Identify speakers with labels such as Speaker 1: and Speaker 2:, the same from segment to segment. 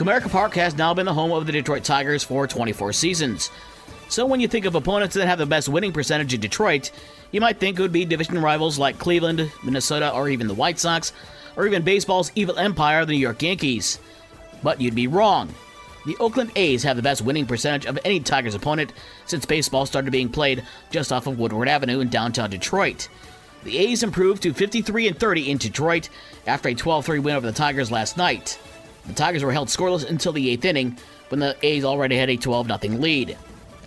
Speaker 1: Comerica Park has now been the home of the Detroit Tigers for 24 seasons. So when you think of opponents that have the best winning percentage in Detroit, you might think it would be division rivals like Cleveland, Minnesota, or even the White Sox, or even baseball's evil empire, the New York Yankees. But you'd be wrong. The Oakland A's have the best winning percentage of any Tigers opponent since baseball started being played just off of Woodward Avenue in downtown Detroit. The A's improved to 53 and 30 in Detroit after a 12-3 win over the Tigers last night. The Tigers were held scoreless until the 8th inning when the A's already had a 12-0 lead.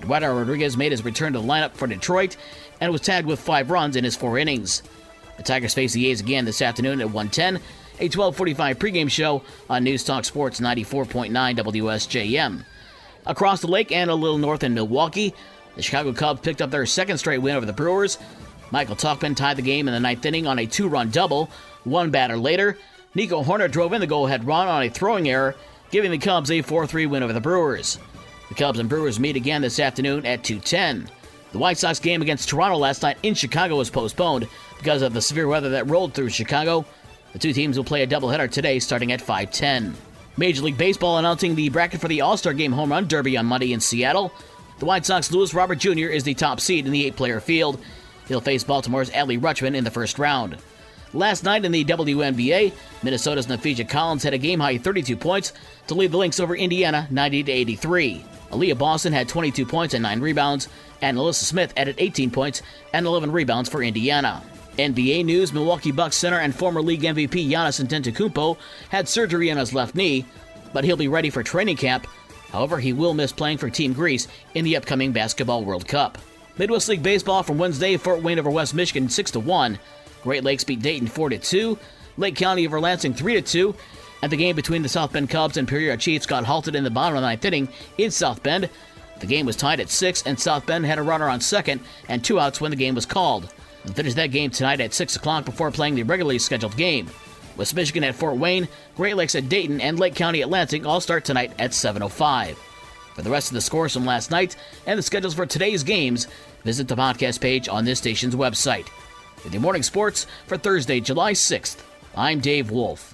Speaker 1: Eduardo Rodriguez made his return to the lineup for Detroit and was tagged with 5 runs in his 4 innings. The Tigers face the A's again this afternoon at 110 a 1245 pregame show on News Talk Sports 94.9 WSJM. Across the lake and a little north in Milwaukee, the Chicago Cubs picked up their second straight win over the Brewers. Michael Tauchman tied the game in the ninth inning on a two run double. One batter later, Nico Hoerner drove in the goal ahead run on a throwing error, giving the Cubs a 4 3 win over the Brewers. The Cubs and Brewers meet again this afternoon at 2:10. The White Sox game against Toronto last night in Chicago was postponed because of the severe weather that rolled through Chicago. The two teams will play a doubleheader today starting at 5:10. Major League Baseball announcing the bracket for the All-Star Game Home Run Derby on Monday in Seattle. The White Sox Luis Robert Jr. is the top seed in the eight-player field. He'll face Baltimore's Adley Rutschman in the first round. Last night in the WNBA, Minnesota's Napheesa Collins had a game-high 32 points to lead the Lynx over Indiana 90 83. Aliyah Boston had 22 points and 9 rebounds, and Alyssa Smith added 18 points and 11 rebounds for Indiana. NBA news Milwaukee Bucks center and former league MVP Giannis Antetokounmpo had surgery on his left knee, but he'll be ready for training camp. However, he will miss playing for Team Greece in the upcoming Basketball World Cup. Midwest League Baseball from Wednesday, Fort Wayne over West Michigan 6 to 1. Great Lakes beat Dayton 4 to 2. Lake County over Lansing 3 to 2. And the game between the South Bend Cubs and Peoria Chiefs got halted in the bottom of the ninth inning in South Bend. The game was tied at 6, and South Bend had a runner on second and two outs when the game was called. They'll finish that game tonight at 6 o'clock before playing the regularly scheduled game. West Michigan at Fort Wayne, Great Lakes at Dayton, and Lake County at Lansing all start tonight at 7.05. For the rest of the scores from last night and the schedules for today's games, visit the podcast page on this station's website. With your morning sports for Thursday, July 6th, I'm Dave Wolf.